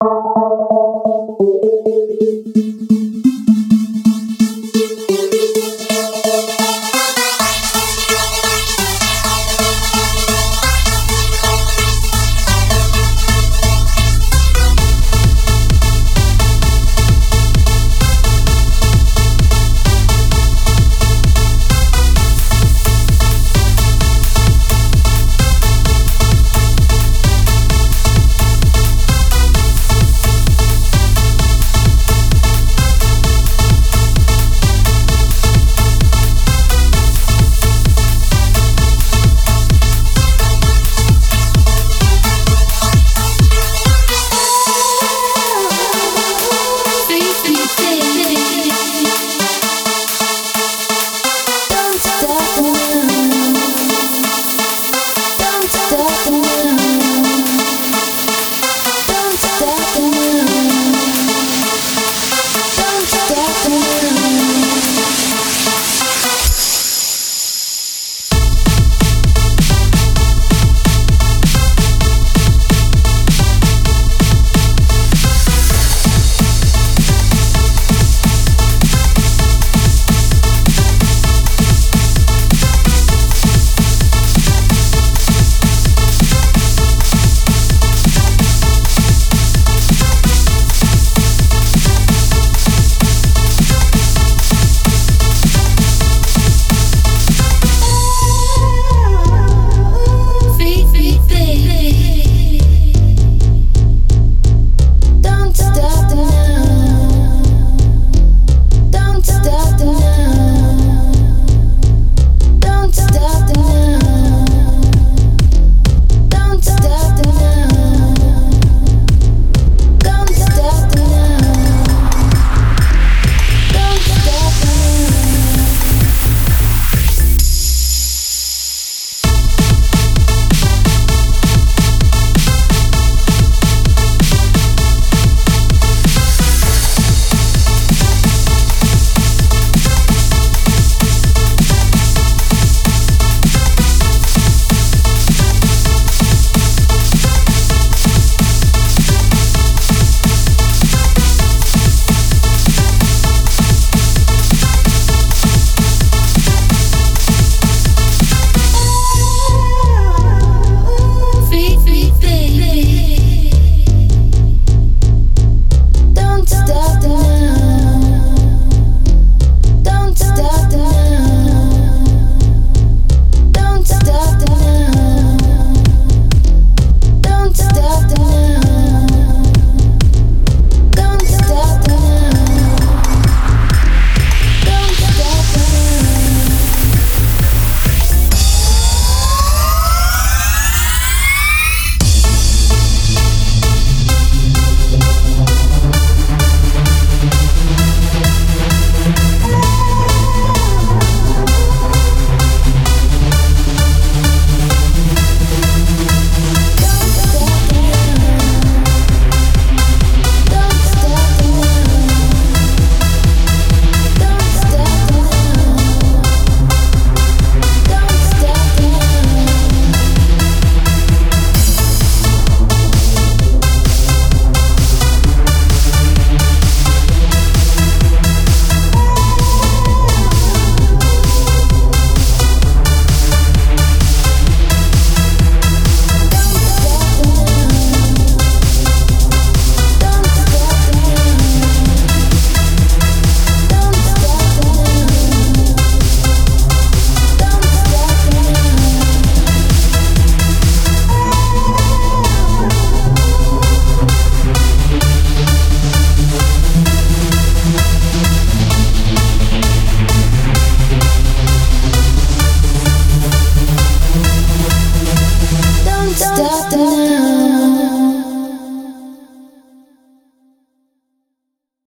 you